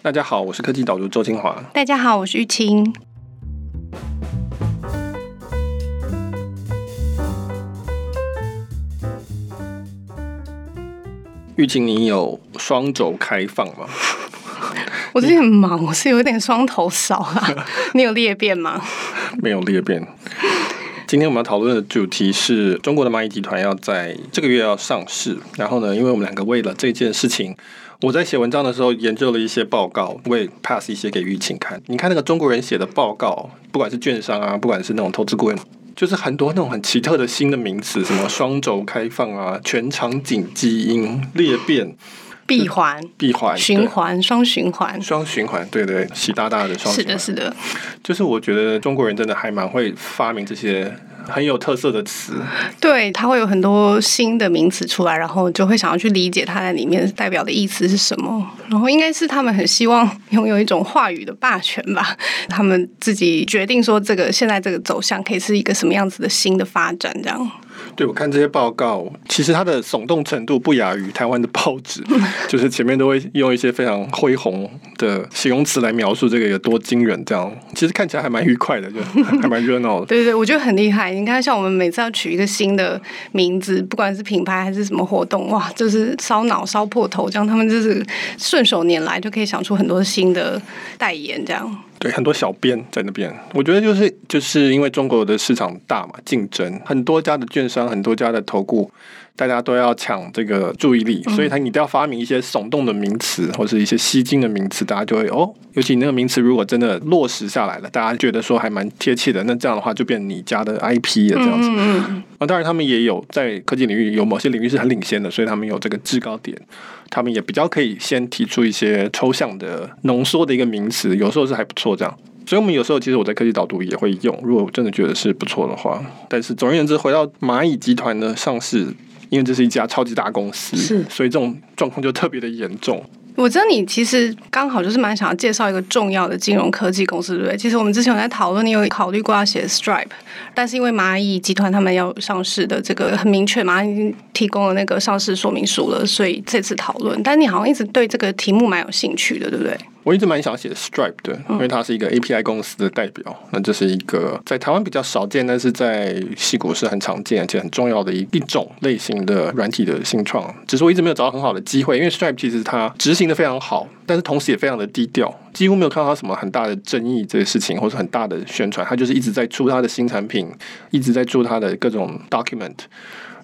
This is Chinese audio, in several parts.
大家好，我是科技导读周清华。大家好，我是玉清。玉清，你有双轴开放吗？我最近很忙，我是有点双头少啊。你有裂变吗？没有裂变。今天我们要讨论的主题是中国的蚂蚁集团要在这个月要上市。然后呢，因为我们两个为了这件事情。我在写文章的时候研究了一些报告，我也 pass 一些给玉琴看。你看那个中国人写的报告，不管是券商啊，不管是那种投资顾问，就是很多那种很奇特的新的名词，什么双轴开放啊、全场景基因裂变、闭环、闭环、循环、双循环、双循环，对对，习大大的双循环。是的，是的，就是我觉得中国人真的还蛮会发明这些。很有特色的词，对，它会有很多新的名词出来，然后就会想要去理解它在里面代表的意思是什么。然后应该是他们很希望拥有一种话语的霸权吧，他们自己决定说这个现在这个走向可以是一个什么样子的新的发展，这样。对，我看这些报告，其实它的耸动程度不亚于台湾的报纸，就是前面都会用一些非常恢宏的形容词来描述这个有多惊人，这样其实看起来还蛮愉快的，就 还蛮热闹的。对对，我觉得很厉害。你看，像我们每次要取一个新的名字，不管是品牌还是什么活动，哇，就是烧脑烧破头，这样他们就是顺手拈来就可以想出很多新的代言，这样。对，很多小编在那边，我觉得就是就是因为中国的市场大嘛，竞争很多家的券商，很多家的投顾。大家都要抢这个注意力，所以他你都要发明一些耸动的名词，或是一些吸睛的名词，大家就会哦。尤其你那个名词如果真的落实下来了，大家觉得说还蛮贴切的，那这样的话就变你家的 IP 了，这样子。啊，当然他们也有在科技领域有某些领域是很领先的，所以他们有这个制高点，他们也比较可以先提出一些抽象的浓缩的一个名词，有时候是还不错这样。所以我们有时候其实我在科技导读也会用，如果我真的觉得是不错的话。但是总而言之，回到蚂蚁集团的上市。因为这是一家超级大公司，是，所以这种状况就特别的严重。我知道你其实刚好就是蛮想要介绍一个重要的金融科技公司，对不对？其实我们之前有在讨论，你有考虑过要写 Stripe，但是因为蚂蚁集团他们要上市的这个很明确，蚂蚁已经提供了那个上市说明书了，所以这次讨论。但你好像一直对这个题目蛮有兴趣的，对不对？我一直蛮想写 Stripe 的，因为它是一个 API 公司的代表。嗯、那这是一个在台湾比较少见，但是在矽谷是很常见而且很重要的一一种类型的软体的新创。只是我一直没有找到很好的机会，因为 Stripe 其实它执行的非常好，但是同时也非常的低调，几乎没有看到它什么很大的争议这个事情，或者很大的宣传。它就是一直在出它的新产品，一直在做它的各种 document，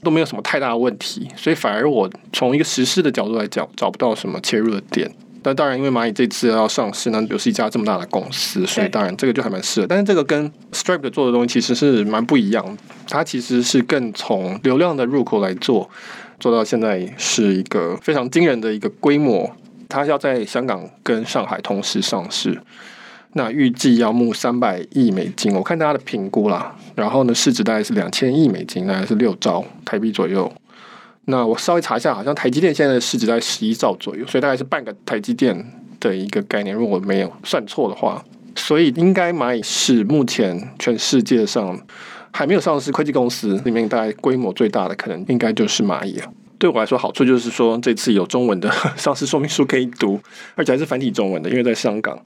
都没有什么太大的问题。所以反而我从一个实施的角度来讲，找不到什么切入的点。但当然，因为蚂蚁这次要上市呢，又是一家这么大的公司，所以当然这个就还蛮适合。但是这个跟 Stripe 做的东西其实是蛮不一样，它其实是更从流量的入口来做，做到现在是一个非常惊人的一个规模。它要在香港跟上海同时上市，那预计要募三百亿美金，我看大家的评估啦。然后呢，市值大概是两千亿美金，大概是六兆台币左右。那我稍微查一下，好像台积电现在的市值在十一兆左右，所以大概是半个台积电的一个概念，如果我没有算错的话。所以应该蚂蚁是目前全世界上还没有上市科技公司里面，大概规模最大的，可能应该就是蚂蚁了。对我来说，好处就是说这次有中文的上市说明书可以读，而且还是繁体中文的，因为在香港，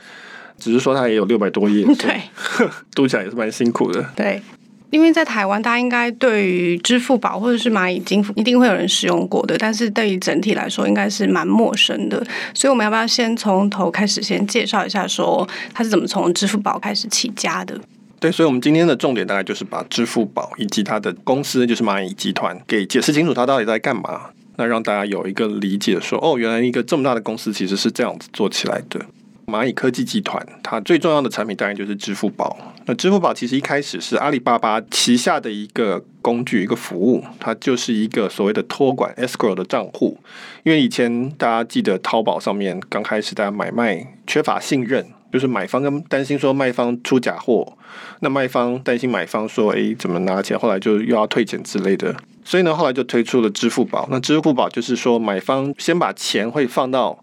只是说它也有六百多页，对，读起来也是蛮辛苦的，对。因为在台湾，大家应该对于支付宝或者是蚂蚁金服一定会有人使用过的，但是对于整体来说，应该是蛮陌生的。所以我们要不要先从头开始，先介绍一下，说它是怎么从支付宝开始起家的？对，所以我们今天的重点大概就是把支付宝以及它的公司，就是蚂蚁集团，给解释清楚它到底在干嘛，那让大家有一个理解说，说哦，原来一个这么大的公司其实是这样子做起来的。蚂蚁科技集团，它最重要的产品当然就是支付宝。那支付宝其实一开始是阿里巴巴旗下的一个工具，一个服务，它就是一个所谓的托管 escrow 的账户。因为以前大家记得淘宝上面刚开始大家买卖缺乏信任，就是买方跟担心说卖方出假货，那卖方担心买方说诶怎么拿钱，后来就又要退钱之类的。所以呢，后来就推出了支付宝。那支付宝就是说买方先把钱会放到。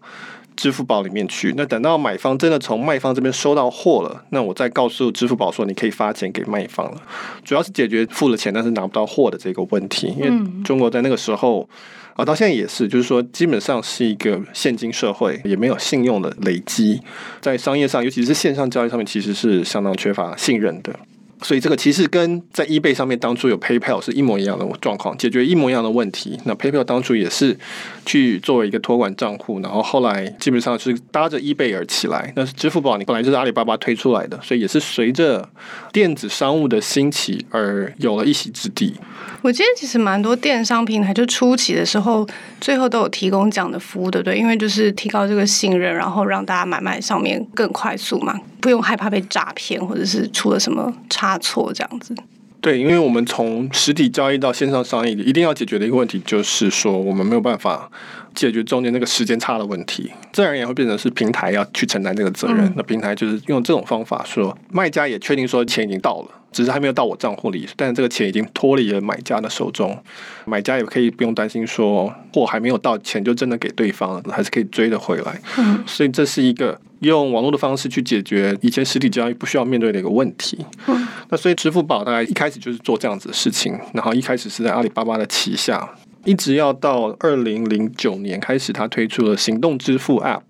支付宝里面去。那等到买方真的从卖方这边收到货了，那我再告诉支付宝说，你可以发钱给卖方了。主要是解决付了钱但是拿不到货的这个问题，因为中国在那个时候啊，到现在也是，就是说基本上是一个现金社会，也没有信用的累积，在商业上，尤其是线上交易上面，其实是相当缺乏信任的。所以这个其实跟在 eBay 上面当初有 PayPal 是一模一样的状况，解决一模一样的问题。那 PayPal 当初也是去作为一个托管账户，然后后来基本上是搭着 eBay 而起来。那支付宝你本来就是阿里巴巴推出来的，所以也是随着电子商务的兴起而有了一席之地。我记得其实蛮多电商平台就初期的时候，最后都有提供这样的服务对不，对，因为就是提高这个信任，然后让大家买卖上面更快速嘛，不用害怕被诈骗或者是出了什么差错这样子。对，因为我们从实体交易到线上商业，一定要解决的一个问题就是说，我们没有办法解决中间那个时间差的问题，自然也会变成是平台要去承担这个责任。嗯、那平台就是用这种方法说，卖家也确定说钱已经到了。只是还没有到我账户里，但是这个钱已经脱离了买家的手中，买家也可以不用担心说货还没有到，钱就真的给对方了，还是可以追得回来。嗯，所以这是一个用网络的方式去解决以前实体交易不需要面对的一个问题。嗯，那所以支付宝大概一开始就是做这样子的事情，然后一开始是在阿里巴巴的旗下，一直要到二零零九年开始，他推出了行动支付 App。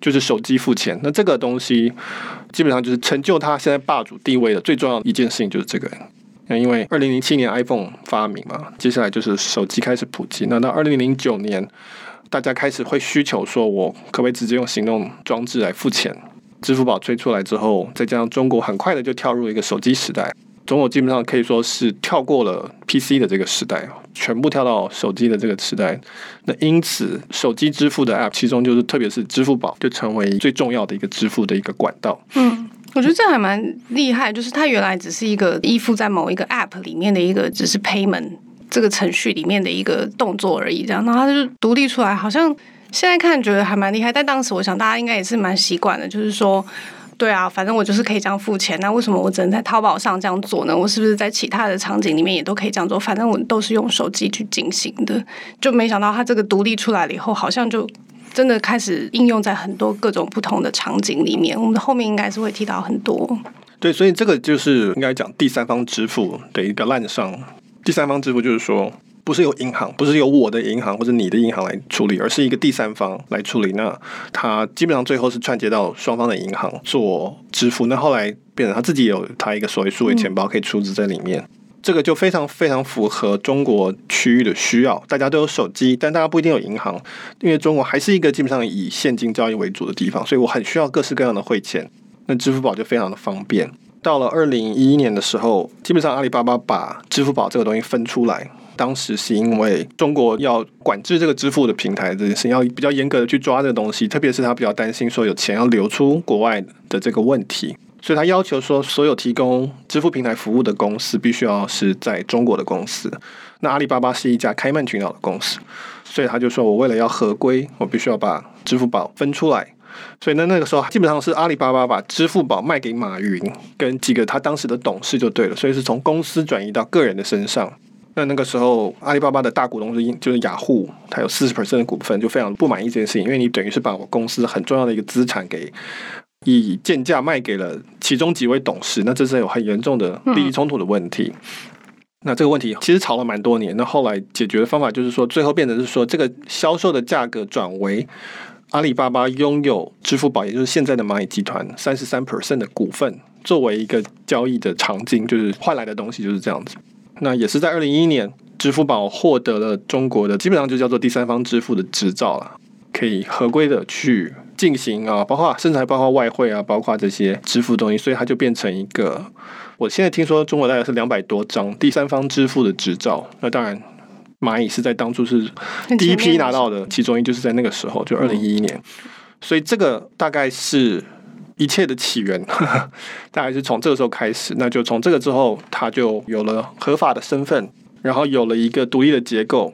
就是手机付钱，那这个东西基本上就是成就它现在霸主地位的最重要的一件事情，就是这个。那因为二零零七年 iPhone 发明嘛，接下来就是手机开始普及。那到二零零九年，大家开始会需求说，我可不可以直接用行动装置来付钱？支付宝推出来之后，再加上中国很快的就跳入一个手机时代。中国基本上可以说是跳过了 PC 的这个时代，全部跳到手机的这个时代。那因此，手机支付的 App 其中就是，特别是支付宝，就成为最重要的一个支付的一个管道。嗯，我觉得这还蛮厉害，就是它原来只是一个依附在某一个 App 里面的一个，只是 Payment 这个程序里面的一个动作而已，这样，然后它就独立出来，好像现在看觉得还蛮厉害，但当时我想大家应该也是蛮习惯的，就是说。对啊，反正我就是可以这样付钱。那为什么我只能在淘宝上这样做呢？我是不是在其他的场景里面也都可以这样做？反正我都是用手机去进行的。就没想到它这个独立出来了以后，好像就真的开始应用在很多各种不同的场景里面。我们后面应该是会提到很多。对，所以这个就是应该讲第三方支付的一个滥觴。第三方支付就是说。不是由银行，不是由我的银行或者你的银行来处理，而是一个第三方来处理。那他基本上最后是串接到双方的银行做支付。那后来变成他自己有他一个所谓数位钱包可以出资在里面，这个就非常非常符合中国区域的需要。大家都有手机，但大家不一定有银行，因为中国还是一个基本上以现金交易为主的地方，所以我很需要各式各样的汇钱。那支付宝就非常的方便。到了二零一一年的时候，基本上阿里巴巴把支付宝这个东西分出来。当时是因为中国要管制这个支付的平台这件事，要比较严格的去抓这个东西，特别是他比较担心说有钱要流出国外的这个问题，所以他要求说所有提供支付平台服务的公司必须要是在中国的公司。那阿里巴巴是一家开曼群岛的公司，所以他就说我为了要合规，我必须要把支付宝分出来。所以呢那个时候基本上是阿里巴巴把支付宝卖给马云跟几个他当时的董事就对了，所以是从公司转移到个人的身上。那那个时候，阿里巴巴的大股东是就是雅虎，他有四十 percent 的股份，就非常不满意这件事情，因为你等于是把我公司很重要的一个资产给以贱价卖给了其中几位董事，那这是有很严重的利益冲突的问题。那这个问题其实吵了蛮多年，那后来解决的方法就是说，最后变成是说，这个销售的价格转为阿里巴巴拥有支付宝，也就是现在的蚂蚁集团三十三 percent 的股份，作为一个交易的场景，就是换来的东西就是这样子。那也是在二零一一年，支付宝获得了中国的基本上就叫做第三方支付的执照了，可以合规的去进行啊，包括甚至还包括外汇啊，包括这些支付东西，所以它就变成一个。我现在听说中国大概是两百多张第三方支付的执照，那当然蚂蚁是在当初是第一批拿到的，其中一就是在那个时候，就二零一一年，所以这个大概是。一切的起源，呵呵，大概是从这个时候开始。那就从这个之后，他就有了合法的身份，然后有了一个独立的结构，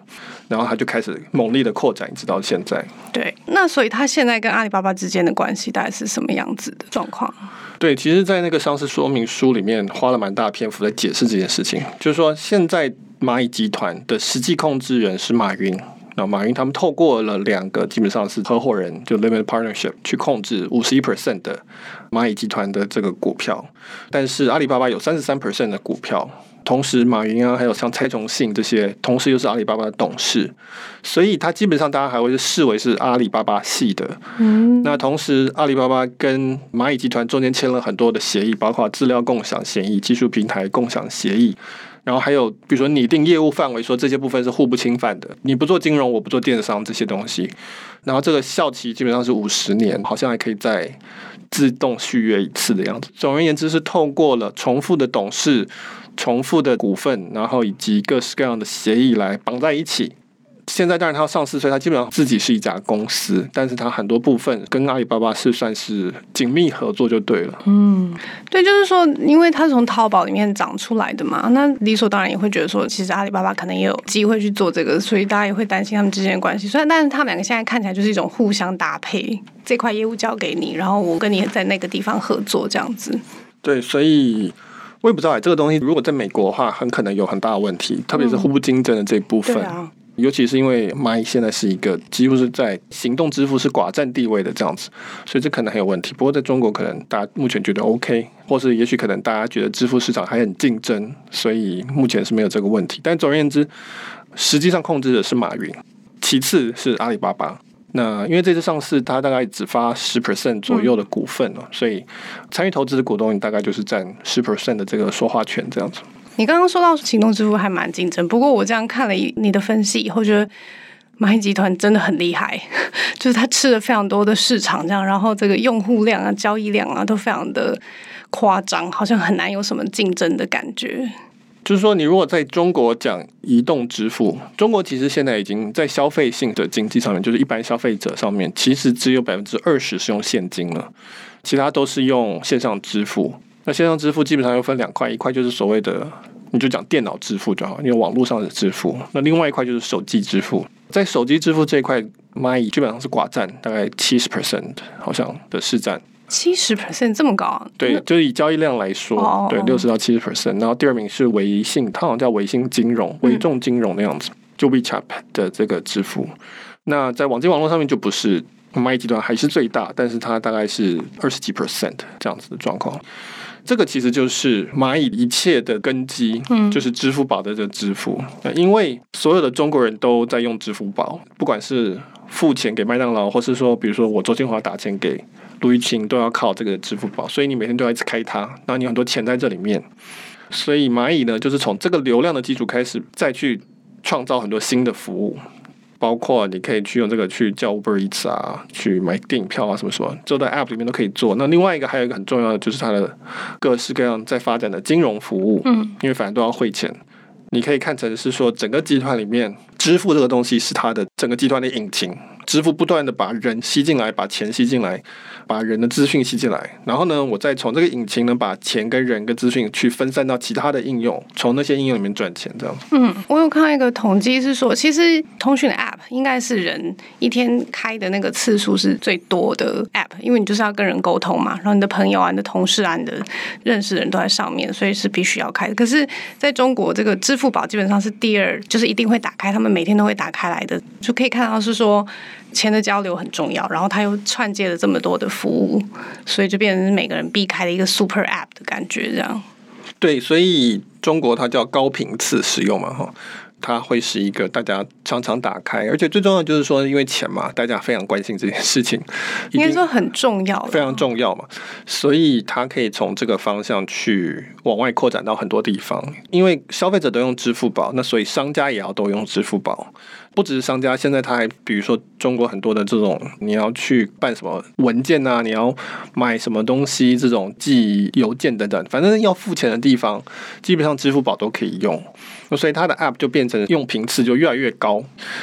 然后他就开始猛烈的扩展，一直到现在。对，那所以他现在跟阿里巴巴之间的关系大概是什么样子的状况？对，其实，在那个上市说明书里面花了蛮大篇幅来解释这件事情，就是说，现在蚂蚁集团的实际控制人是马云。那马云他们透过了两个基本上是合伙人，就 limited partnership 去控制五十一 percent 的蚂蚁集团的这个股票，但是阿里巴巴有三十三 percent 的股票。同时，马云啊，还有像蔡崇信这些，同时又是阿里巴巴的董事，所以他基本上大家还会是视为是阿里巴巴系的。嗯，那同时，阿里巴巴跟蚂蚁集团中间签了很多的协议，包括资料共享协议、技术平台共享协议，然后还有比如说拟定业务范围，说这些部分是互不侵犯的，你不做金融，我不做电商这些东西。然后这个效期基本上是五十年，好像还可以再自动续约一次的样子。总而言之，是透过了重复的董事。重复的股份，然后以及各式各样的协议来绑在一起。现在当然他要上市，所以他基本上自己是一家公司，但是他很多部分跟阿里巴巴是算是紧密合作就对了。嗯，对，就是说，因为他是从淘宝里面长出来的嘛，那理所当然也会觉得说，其实阿里巴巴可能也有机会去做这个，所以大家也会担心他们之间的关系。虽然，但是他们两个现在看起来就是一种互相搭配，这块业务交给你，然后我跟你在那个地方合作这样子。对，所以。我也不知道哎，这个东西如果在美国的话，很可能有很大的问题，特别是互不竞争的这部分。尤其是因为蚂蚁现在是一个几乎是在行动支付是寡占地位的这样子，所以这可能很有问题。不过在中国，可能大家目前觉得 OK，或是也许可能大家觉得支付市场还很竞争，所以目前是没有这个问题。但总而言之，实际上控制的是马云，其次是阿里巴巴。那因为这次上市，它大概只发十 percent 左右的股份了，嗯、所以参与投资的股东，大概就是占十 percent 的这个说话权这样子。你刚刚说到行动支付还蛮竞争，不过我这样看了你的分析以后，觉得蚂蚁集团真的很厉害，就是它吃了非常多的市场，这样，然后这个用户量啊、交易量啊都非常的夸张，好像很难有什么竞争的感觉。就是说，你如果在中国讲移动支付，中国其实现在已经在消费性的经济上面，就是一般消费者上面，其实只有百分之二十是用现金了，其他都是用线上支付。那线上支付基本上又分两块，一块就是所谓的，你就讲电脑支付就好，因为网络上的支付。那另外一块就是手机支付，在手机支付这一块，蚂蚁基本上是寡占，大概七十 percent 好像的市占。七十 percent 这么高啊？对，就是以交易量来说，哦、对，六十到七十 percent。然后第二名是微信，它好像叫微信金融、微众金融那样子，嗯、就 WeChat 的这个支付。那在网际网络上面就不是蚂蚁集团还是最大，但是它大概是二十几 percent 这样子的状况。这个其实就是蚂蚁一切的根基，嗯，就是支付宝的这个支付。因为所有的中国人都在用支付宝，不管是付钱给麦当劳，或是说，比如说我周建华打钱给。卢玉清都要靠这个支付宝，所以你每天都要一直开它，然后你很多钱在这里面。所以蚂蚁呢，就是从这个流量的基础开始，再去创造很多新的服务，包括你可以去用这个去叫 Uber Eats 啊，去买电影票啊，什么什么，就在 App 里面都可以做。那另外一个还有一个很重要的，就是它的各式各样在发展的金融服务，嗯，因为反正都要汇钱，你可以看成是说整个集团里面支付这个东西是它的整个集团的引擎。支付不断的把人吸进来，把钱吸进来，把人的资讯吸进来，然后呢，我再从这个引擎呢，把钱跟人跟资讯去分散到其他的应用，从那些应用里面赚钱，这样。嗯，我有看到一个统计是说，其实通讯的 App 应该是人一天开的那个次数是最多的 App，因为你就是要跟人沟通嘛，然后你的朋友啊、你的同事啊、你的认识的人都在上面，所以是必须要开的。可是在中国，这个支付宝基本上是第二，就是一定会打开，他们每天都会打开来的，就可以看到是说。钱的交流很重要，然后他又串接了这么多的服务，所以就变成每个人避开了一个 super app 的感觉，这样。对，所以中国它叫高频次使用嘛，哈。它会是一个大家常常打开，而且最重要就是说，因为钱嘛，大家非常关心这件事情，应该说很重要，非常重要嘛，所以它可以从这个方向去往外扩展到很多地方。因为消费者都用支付宝，那所以商家也要都用支付宝。不只是商家，现在他还比如说中国很多的这种，你要去办什么文件啊，你要买什么东西，这种寄邮件等等，反正要付钱的地方，基本上支付宝都可以用。所以它的 App 就变成用频次就越来越高，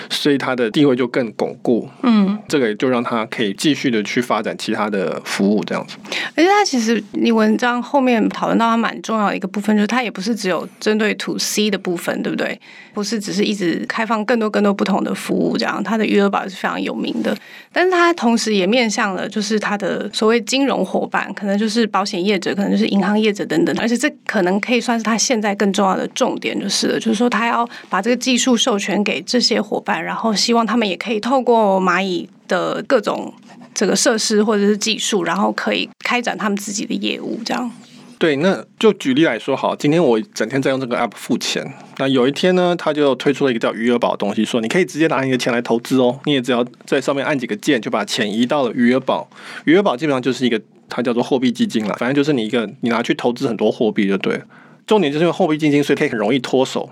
所以它的地位就更巩固。嗯，这个就让它可以继续的去发展其他的服务这样子。而且它其实你文章后面讨论到它蛮重要的一个部分，就是它也不是只有针对 To C 的部分，对不对？不是只是一直开放更多更多不同的服务，这样它的余额宝是非常有名的。但是它同时也面向了，就是它的所谓金融伙伴，可能就是保险业者，可能就是银行业者等等。而且这可能可以算是它现在更重要的重点，就是就是说他要把这个技术授权给这些伙伴，然后希望他们也可以透过蚂蚁的各种这个设施或者是技术，然后可以开展他们自己的业务，这样。对，那就举例来说，好，今天我整天在用这个 app 付钱，那有一天呢，他就推出了一个叫余额宝的东西，说你可以直接拿你的钱来投资哦，你也只要在上面按几个键，就把钱移到了余额宝。余额宝基本上就是一个，它叫做货币基金了，反正就是你一个，你拿去投资很多货币就对了。重点就是因为货币基金，所以可以很容易脱手。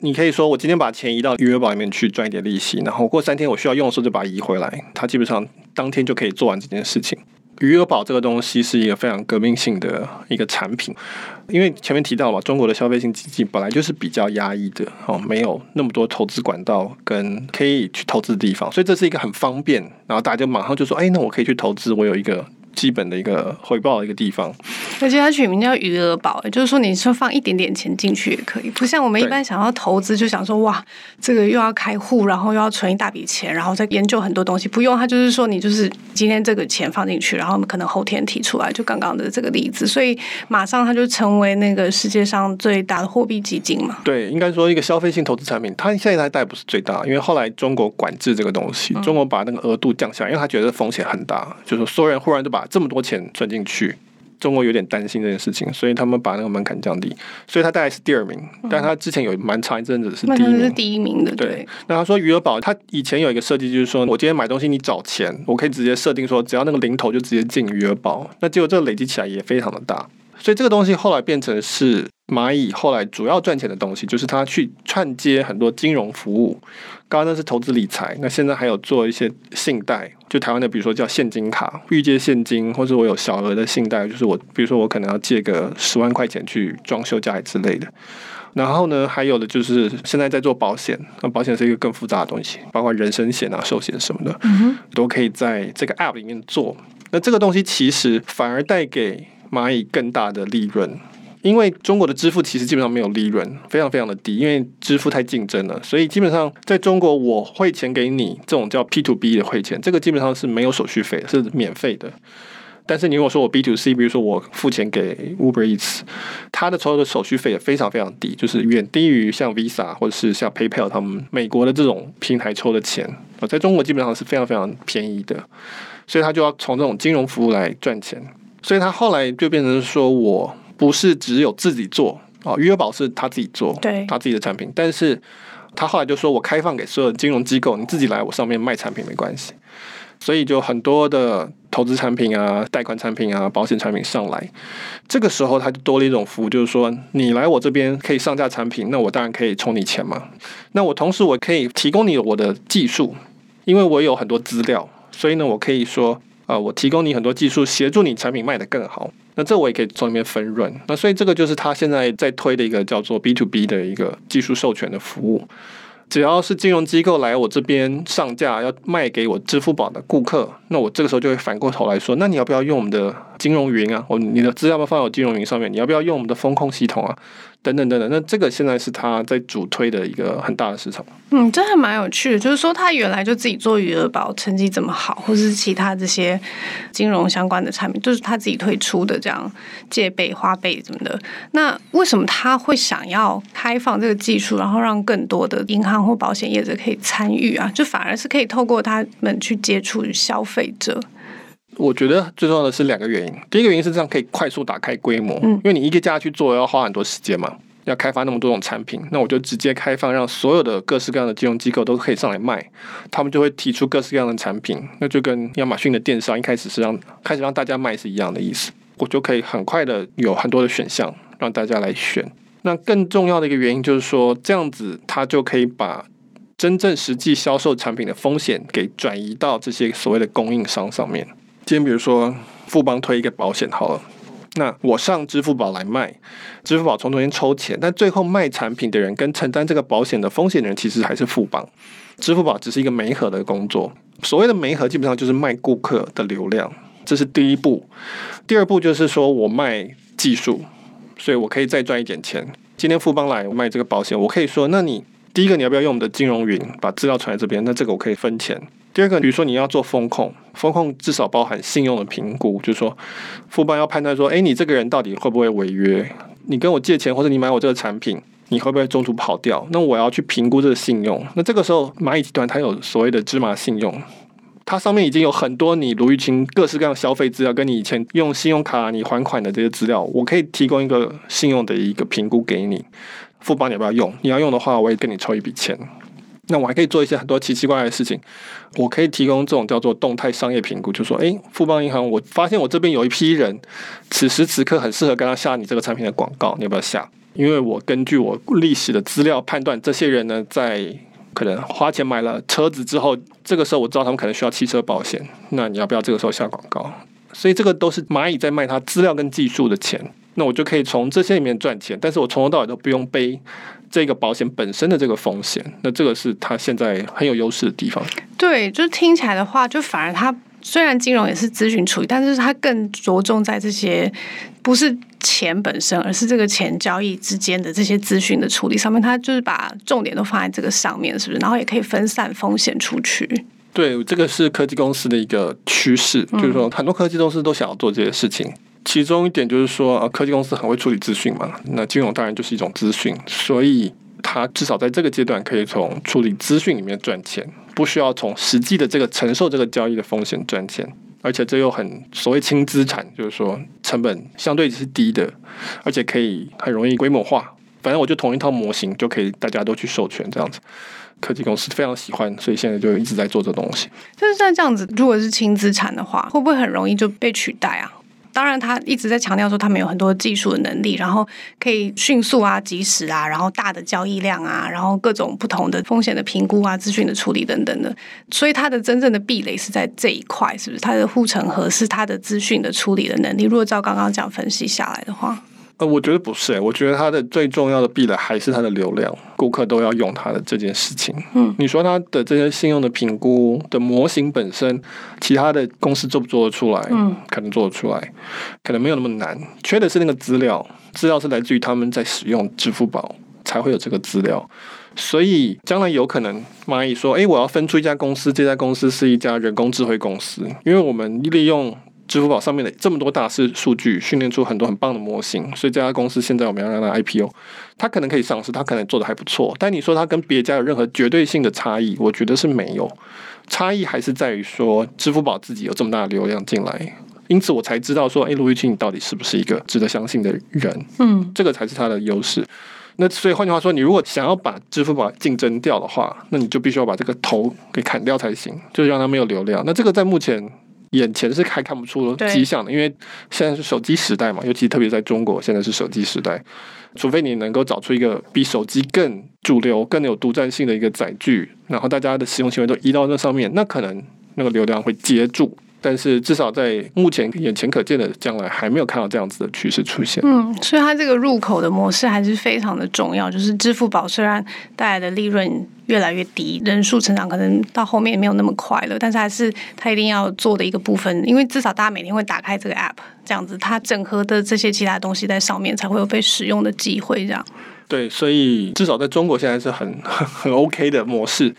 你可以说，我今天把钱移到余额宝里面去赚一点利息，然后过三天我需要用的时候就把它移回来，它基本上当天就可以做完这件事情。余额宝这个东西是一个非常革命性的一个产品，因为前面提到嘛，中国的消费性经济本来就是比较压抑的哦，没有那么多投资管道跟可以去投资的地方，所以这是一个很方便，然后大家就马上就说，哎，那我可以去投资，我有一个。基本的一个回报的一个地方，而且它取名叫余额宝，就是说你说放一点点钱进去也可以，不像我们一般想要投资就想说哇，这个又要开户，然后又要存一大笔钱，然后再研究很多东西，不用，它就是说你就是今天这个钱放进去，然后可能后天提出来，就刚刚的这个例子，所以马上它就成为那个世界上最大的货币基金嘛。对，应该说一个消费性投资产品，它现在还不是最大，因为后来中国管制这个东西，中国把那个额度降下来，因为他觉得风险很大，就是所有人忽然就把这么多钱存进去，中国有点担心这件事情，所以他们把那个门槛降低，所以他大概是第二名，但他之前有蛮长一阵子是第一名，是第一名的。对，那他说余额宝，他以前有一个设计，就是说我今天买东西，你找钱，我可以直接设定说，只要那个零头就直接进余额宝，那结果这个累积起来也非常的大，所以这个东西后来变成是。蚂蚁后来主要赚钱的东西，就是它去串接很多金融服务。刚刚那是投资理财，那现在还有做一些信贷，就台湾的，比如说叫现金卡，预借现金，或者我有小额的信贷，就是我，比如说我可能要借个十万块钱去装修家里之类的。然后呢，还有的就是现在在做保险，那保险是一个更复杂的东西，包括人身险啊、寿险什么的，都可以在这个 App 里面做。那这个东西其实反而带给蚂蚁更大的利润。因为中国的支付其实基本上没有利润，非常非常的低，因为支付太竞争了，所以基本上在中国我汇钱给你这种叫 P to B 的汇钱，这个基本上是没有手续费，是免费的。但是你如果说我 B to C，比如说我付钱给 Uber Eats，它的所有的手续费也非常非常低，就是远低于像 Visa 或者是像 PayPal 他们美国的这种平台抽的钱啊，在中国基本上是非常非常便宜的，所以他就要从这种金融服务来赚钱，所以他后来就变成说我。不是只有自己做啊，余额宝是他自己做，对，他自己的产品。但是他后来就说，我开放给所有金融机构，你自己来我上面卖产品没关系。所以就很多的投资产品啊、贷款产品啊、保险产品上来，这个时候他就多了一种服务，就是说你来我这边可以上架产品，那我当然可以充你钱嘛。那我同时我可以提供你我的技术，因为我有很多资料，所以呢，我可以说啊、呃，我提供你很多技术，协助你产品卖得更好。那这我也可以从里面分润，那所以这个就是他现在在推的一个叫做 B to B 的一个技术授权的服务。只要是金融机构来我这边上架要卖给我支付宝的顾客，那我这个时候就会反过头来说，那你要不要用我们的金融云啊？我你的资料要不要放到金融云上面？你要不要用我们的风控系统啊？等等等等，那这个现在是他在主推的一个很大的市场。嗯，这还蛮有趣的，就是说他原来就自己做余额宝，成绩这么好，或是其他这些金融相关的产品，就是他自己推出的这样借呗、花呗什么的。那为什么他会想要开放这个技术，然后让更多的银行或保险业者可以参与啊？就反而是可以透过他们去接触消费者。我觉得最重要的是两个原因。第一个原因是这样可以快速打开规模，因为你一个家去做要花很多时间嘛，要开发那么多种产品，那我就直接开放，让所有的各式各样的金融机构都可以上来卖，他们就会提出各式各样的产品，那就跟亚马逊的电商一开始是让开始让大家卖是一样的意思，我就可以很快的有很多的选项让大家来选。那更重要的一个原因就是说，这样子它就可以把真正实际销售产品的风险给转移到这些所谓的供应商上面。今天比如说富邦推一个保险好了，那我上支付宝来卖，支付宝从中间抽钱，但最后卖产品的人跟承担这个保险的风险的人其实还是富邦，支付宝只是一个媒合的工作。所谓的媒合基本上就是卖顾客的流量，这是第一步。第二步就是说我卖技术，所以我可以再赚一点钱。今天富邦来卖这个保险，我可以说，那你第一个，你要不要用我们的金融云把资料传来这边？那这个我可以分钱。第二个，比如说你要做风控，风控至少包含信用的评估，就是说富邦要判断说，哎，你这个人到底会不会违约？你跟我借钱或者你买我这个产品，你会不会中途跑掉？那我要去评估这个信用。那这个时候蚂蚁集团它有所谓的芝麻信用，它上面已经有很多你卢玉清各式各样消费资料，跟你以前用信用卡你还款的这些资料，我可以提供一个信用的一个评估给你。富邦你要不要用？你要用的话，我也跟你抽一笔钱。那我还可以做一些很多奇奇怪怪的事情，我可以提供这种叫做动态商业评估，就说，诶，富邦银行，我发现我这边有一批人，此时此刻很适合跟他下你这个产品的广告，你要不要下？因为我根据我历史的资料判断，这些人呢，在可能花钱买了车子之后，这个时候我知道他们可能需要汽车保险，那你要不要这个时候下广告？所以这个都是蚂蚁在卖它资料跟技术的钱，那我就可以从这些里面赚钱，但是我从头到尾都不用背。这个保险本身的这个风险，那这个是它现在很有优势的地方。对，就听起来的话，就反而它虽然金融也是咨询处理，但是它更着重在这些不是钱本身，而是这个钱交易之间的这些资讯的处理上面。它就是把重点都放在这个上面，是不是？然后也可以分散风险出去。对，这个是科技公司的一个趋势，就是说很多科技公司都想要做这些事情。其中一点就是说，呃，科技公司很会处理资讯嘛，那金融当然就是一种资讯，所以它至少在这个阶段可以从处理资讯里面赚钱，不需要从实际的这个承受这个交易的风险赚钱，而且这又很所谓轻资产，就是说成本相对是低的，而且可以很容易规模化。反正我就同一套模型就可以大家都去授权这样子，科技公司非常喜欢，所以现在就一直在做这东西。就是像这样子，如果是轻资产的话，会不会很容易就被取代啊？当然，他一直在强调说他们有很多技术的能力，然后可以迅速啊、及时啊，然后大的交易量啊，然后各种不同的风险的评估啊、资讯的处理等等的。所以，它的真正的壁垒是在这一块，是不是？它的护城河是它的资讯的处理的能力。如果照刚刚这样分析下来的话。呃，我觉得不是欸，我觉得它的最重要的壁垒还是它的流量，顾客都要用它的这件事情。嗯，你说它的这些信用的评估的模型本身，其他的公司做不做得出来？嗯，可能做得出来，可能没有那么难。缺的是那个资料，资料是来自于他们在使用支付宝才会有这个资料，所以将来有可能蚂蚁说，诶，我要分出一家公司，这家公司是一家人工智慧公司，因为我们利用。支付宝上面的这么多大数数据，训练出很多很棒的模型，所以这家公司现在我们要让它 IPO，它可能可以上市，它可能做的还不错。但你说它跟别家有任何绝对性的差异，我觉得是没有。差异还是在于说，支付宝自己有这么大的流量进来，因此我才知道说，哎，卢玉清你到底是不是一个值得相信的人？嗯，这个才是它的优势。那所以换句话说，你如果想要把支付宝竞争掉的话，那你就必须要把这个头给砍掉才行，就让它没有流量。那这个在目前。眼前是还看不出迹象的，因为现在是手机时代嘛，尤其特别在中国，现在是手机时代，除非你能够找出一个比手机更主流、更有独占性的一个载具，然后大家的使用行为都移到那上面，那可能那个流量会接住。但是至少在目前眼前可见的将来，还没有看到这样子的趋势出现。嗯，所以它这个入口的模式还是非常的重要。就是支付宝虽然带来的利润越来越低，人数成长可能到后面也没有那么快了，但是还是它一定要做的一个部分。因为至少大家每天会打开这个 app，这样子它整合的这些其他东西在上面才会有被使用的机会。这样。对，所以至少在中国现在是很很 OK 的模式。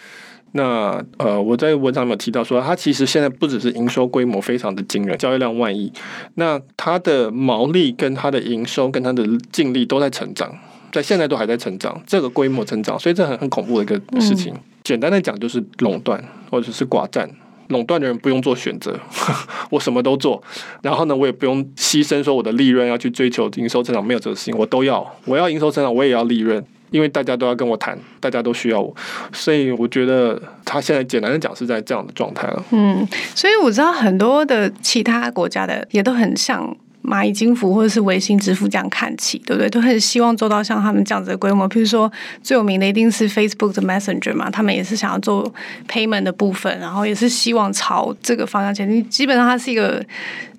那呃，我在文章里面有提到说，它其实现在不只是营收规模非常的惊人，交易量万亿，那它的毛利跟它的营收跟它的净利都在成长，在现在都还在成长，这个规模成长，所以这很很恐怖的一个事情。嗯、简单的讲就是垄断或者是寡占，垄断的人不用做选择，我什么都做，然后呢，我也不用牺牲说我的利润要去追求营收增长，没有这个事情，我都要，我要营收增长，我也要利润。因为大家都要跟我谈，大家都需要我，所以我觉得他现在简单的讲是在这样的状态了。嗯，所以我知道很多的其他国家的也都很像蚂蚁金服或者是微信支付这样看齐，对不对？都很希望做到像他们这样子的规模。譬如说最有名的一定是 Facebook 的 Messenger 嘛，他们也是想要做 payment 的部分，然后也是希望朝这个方向前进。基本上它是一个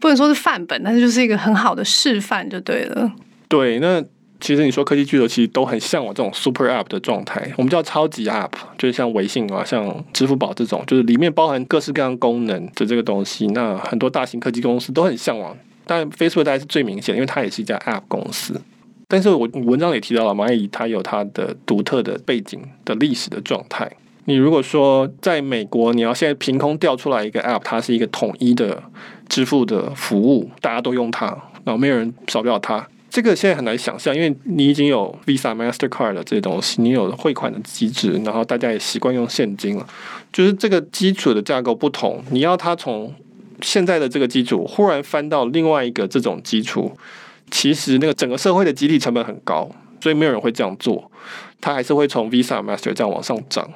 不能说是范本，但是就是一个很好的示范就对了。对，那。其实你说科技巨头其实都很向往这种 super app 的状态，我们叫超级 app，就是像微信啊、像支付宝这种，就是里面包含各式各样功能的这个东西。那很多大型科技公司都很向往，但 Facebook 大概是最明显，因为它也是一家 app 公司。但是我文章也提到了蚂蚁，它有它的独特的背景的历史的状态。你如果说在美国，你要现在凭空调出来一个 App，它是一个统一的支付的服务，大家都用它，然后没有人少不了它。这个现在很难想象，因为你已经有 Visa、Mastercard 的这些东西，你有汇款的机制，然后大家也习惯用现金了。就是这个基础的架构不同，你要它从现在的这个基础忽然翻到另外一个这种基础，其实那个整个社会的集体成本很高，所以没有人会这样做。它还是会从 Visa、Master 这样往上涨。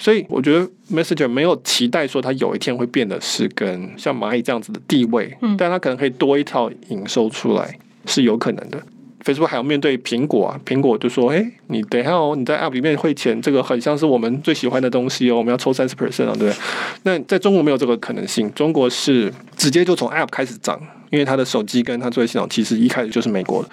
所以我觉得 Messenger 没有期待说它有一天会变得是跟像蚂蚁这样子的地位，但它可能可以多一套营收出来。是有可能的。Facebook 还要面对苹果啊，苹果就说：“哎、你等一下哦，你在 App 里面汇钱，这个很像是我们最喜欢的东西哦，我们要抽三十 percent 啊，对不对？那在中国没有这个可能性，中国是直接就从 App 开始涨，因为它的手机跟它作业系统其实一开始就是美国的。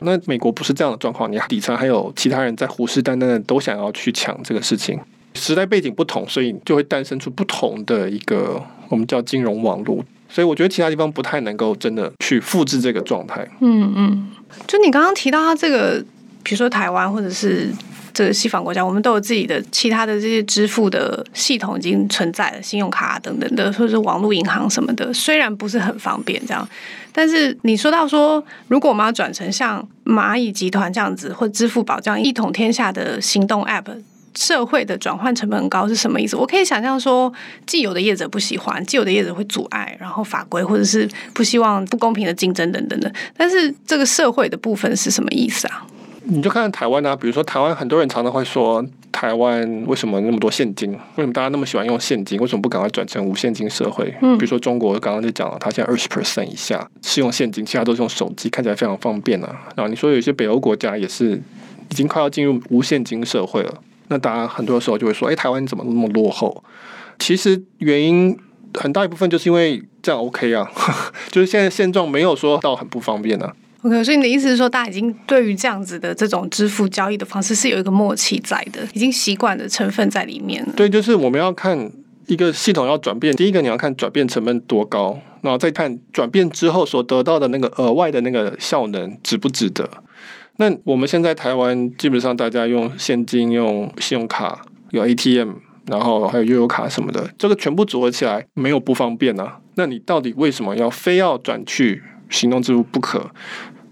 那美国不是这样的状况，你底层还有其他人在虎视眈眈的都想要去抢这个事情。时代背景不同，所以就会诞生出不同的一个我们叫金融网络。”所以我觉得其他地方不太能够真的去复制这个状态。嗯嗯，就你刚刚提到它这个，比如说台湾或者是这个西方国家，我们都有自己的其他的这些支付的系统已经存在了，信用卡等等的，或者是网络银行什么的，虽然不是很方便这样，但是你说到说，如果我们要转成像蚂蚁集团这样子，或支付宝这样一统天下的行动 App。社会的转换成本很高是什么意思？我可以想象说，既有的业者不喜欢，既有的业者会阻碍，然后法规或者是不希望不公平的竞争等等的。但是这个社会的部分是什么意思啊？你就看看台湾啊，比如说台湾，很多人常常会说，台湾为什么那么多现金？为什么大家那么喜欢用现金？为什么不赶快转成无现金社会？嗯，比如说中国刚刚就讲了，它现在二十 percent 以下是用现金，其他都是用手机，看起来非常方便啊。然后你说有些北欧国家也是已经快要进入无现金社会了。那当然很多时候就会说：“哎，台湾怎么那么落后？”其实原因很大一部分就是因为这样 OK 啊，就是现在现状没有说到很不方便啊。OK，所以你的意思是说，大家已经对于这样子的这种支付交易的方式是有一个默契在的，已经习惯的成分在里面了。对，就是我们要看一个系统要转变，第一个你要看转变成本多高，然后再看转变之后所得到的那个额外的那个效能值不值得。那我们现在台湾基本上大家用现金、用信用卡、有 ATM，然后还有悠游卡什么的，这个全部组合起来没有不方便啊。那你到底为什么要非要转去行动支付不可？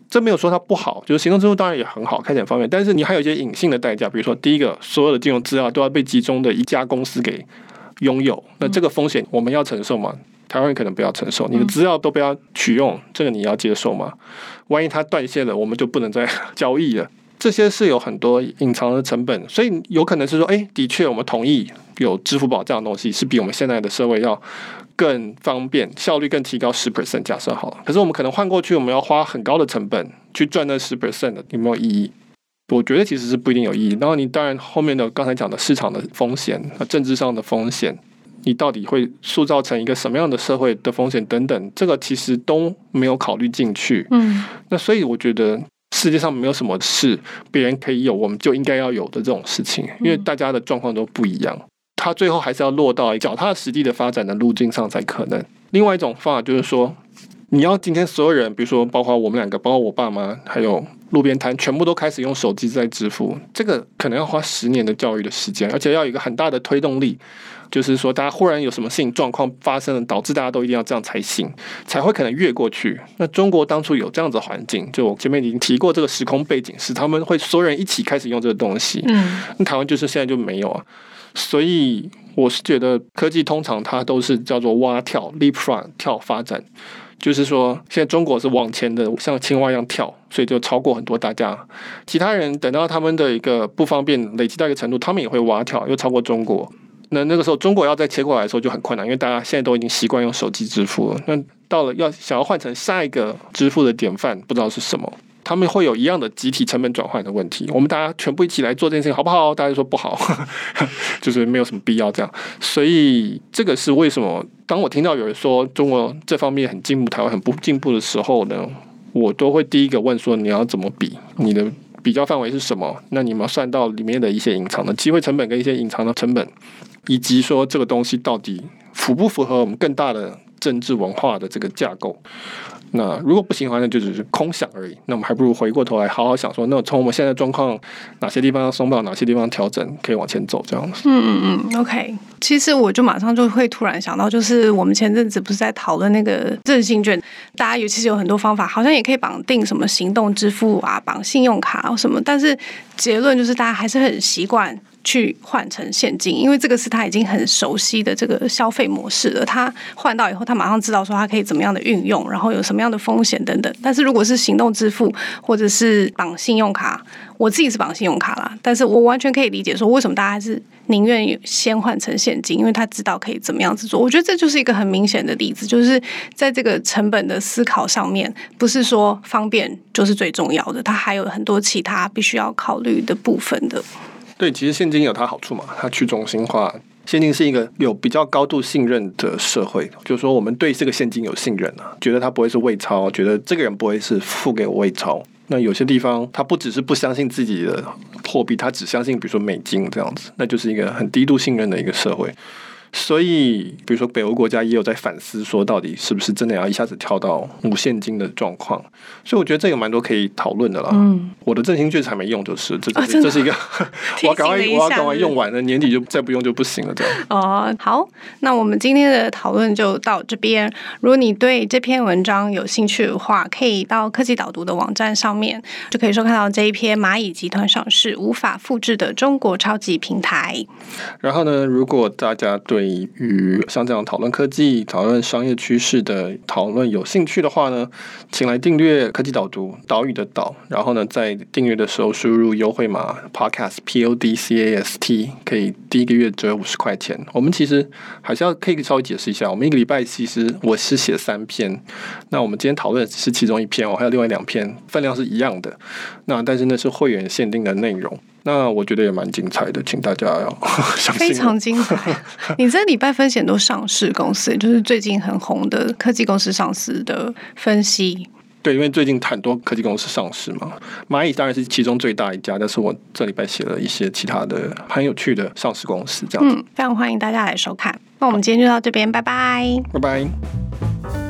这没有说它不好，就是行动支付当然也很好，开起来方便。但是你还有一些隐性的代价，比如说第一个，所有的金融资料都要被集中的一家公司给拥有，那这个风险我们要承受吗？台湾人可能不要承受，你的资料都不要取用，这个你要接受吗？万一它断线了，我们就不能再 交易了。这些是有很多隐藏的成本，所以有可能是说，哎，的确我们同意有支付宝这样的东西，是比我们现在的社会要更方便，效率更提高十 percent。假设好了，可是我们可能换过去，我们要花很高的成本去赚那十 percent 的，有没有意义？我觉得其实是不一定有意义。然后你当然后面的刚才讲的市场的风险和政治上的风险。你到底会塑造成一个什么样的社会的风险等等，这个其实都没有考虑进去。嗯，那所以我觉得世界上没有什么事别人可以有，我们就应该要有的这种事情，因为大家的状况都不一样，它最后还是要落到脚踏实地的发展的路径上才可能。另外一种方法就是说，你要今天所有人，比如说包括我们两个，包括我爸妈，还有路边摊，全部都开始用手机在支付，这个可能要花十年的教育的时间，而且要有一个很大的推动力。就是说，大家忽然有什么事情状况发生了，导致大家都一定要这样才行，才会可能越过去。那中国当初有这样子的环境，就我前面已经提过这个时空背景，是他们会所有人一起开始用这个东西。嗯，那台湾就是现在就没有啊。所以我是觉得科技通常它都是叫做蛙跳 （leapfrog） 跳发展，就是说现在中国是往前的，像青蛙一样跳，所以就超过很多大家。其他人等到他们的一个不方便累积到一个程度，他们也会蛙跳，又超过中国。那那个时候，中国要再切过来的时候就很困难，因为大家现在都已经习惯用手机支付了。那到了要想要换成下一个支付的典范，不知道是什么，他们会有一样的集体成本转换的问题。我们大家全部一起来做这件事情，好不好？大家说不好，就是没有什么必要这样。所以这个是为什么？当我听到有人说中国这方面很进步，台湾很不进步的时候呢，我都会第一个问说：你要怎么比？你的比较范围是什么？那你们要算到里面的一些隐藏的机会成本跟一些隐藏的成本。以及说这个东西到底符不符合我们更大的政治文化的这个架构。那如果不行的话，那就只是空想而已。那我们还不如回过头来好好想说，那从我们现在状况，哪些地方要松绑，哪些地方调整，可以往前走，这样子。嗯嗯嗯，OK。其实我就马上就会突然想到，就是我们前阵子不是在讨论那个振兴券，大家有其实有很多方法，好像也可以绑定什么行动支付啊，绑信用卡什么，但是结论就是大家还是很习惯。去换成现金，因为这个是他已经很熟悉的这个消费模式了。他换到以后，他马上知道说他可以怎么样的运用，然后有什么样的风险等等。但是如果是行动支付或者是绑信用卡，我自己是绑信用卡啦，但是我完全可以理解说为什么大家是宁愿先换成现金，因为他知道可以怎么样子做。我觉得这就是一个很明显的例子，就是在这个成本的思考上面，不是说方便就是最重要的，它还有很多其他必须要考虑的部分的。对，其实现金有它好处嘛，它去中心化，现金是一个有比较高度信任的社会，就是说我们对这个现金有信任啊，觉得它不会是伪钞，觉得这个人不会是付给我伪钞。那有些地方，他不只是不相信自己的货币，他只相信比如说美金这样子，那就是一个很低度信任的一个社会。所以，比如说北欧国家也有在反思，说到底是不是真的要一下子跳到无现金的状况？所以我觉得这有蛮多可以讨论的啦。嗯，我的振兴券还没用，就是这这 是一个，我要赶快我要赶快用完了，年底就再不用就不行了。这样 哦，好，那我们今天的讨论就到这边。如果你对这篇文章有兴趣的话，可以到科技导读的网站上面就可以收看到这一篇蚂蚁集团上市无法复制的中国超级平台。然后呢，如果大家对你与像这样讨论科技、讨论商业趋势的讨论有兴趣的话呢，请来订阅科技导读岛屿的岛，然后呢，在订阅的时候输入优惠码 podcast p o d c a s t，可以第一个月折五十块钱。我们其实还是要可以稍微解释一下，我们一个礼拜其实我是写三篇，那我们今天讨论是其中一篇，我还有另外两篇，分量是一样的，那但是那是会员限定的内容。那我觉得也蛮精彩的，请大家要相信。非常精彩！你这礼拜分析很多上市公司，就是最近很红的科技公司上市的分析。对，因为最近很多科技公司上市嘛，蚂蚁当然是其中最大一家，但是我这礼拜写了一些其他的很有趣的上市公司，这样子。嗯，非常欢迎大家来收看。那我们今天就到这边，拜拜，拜拜。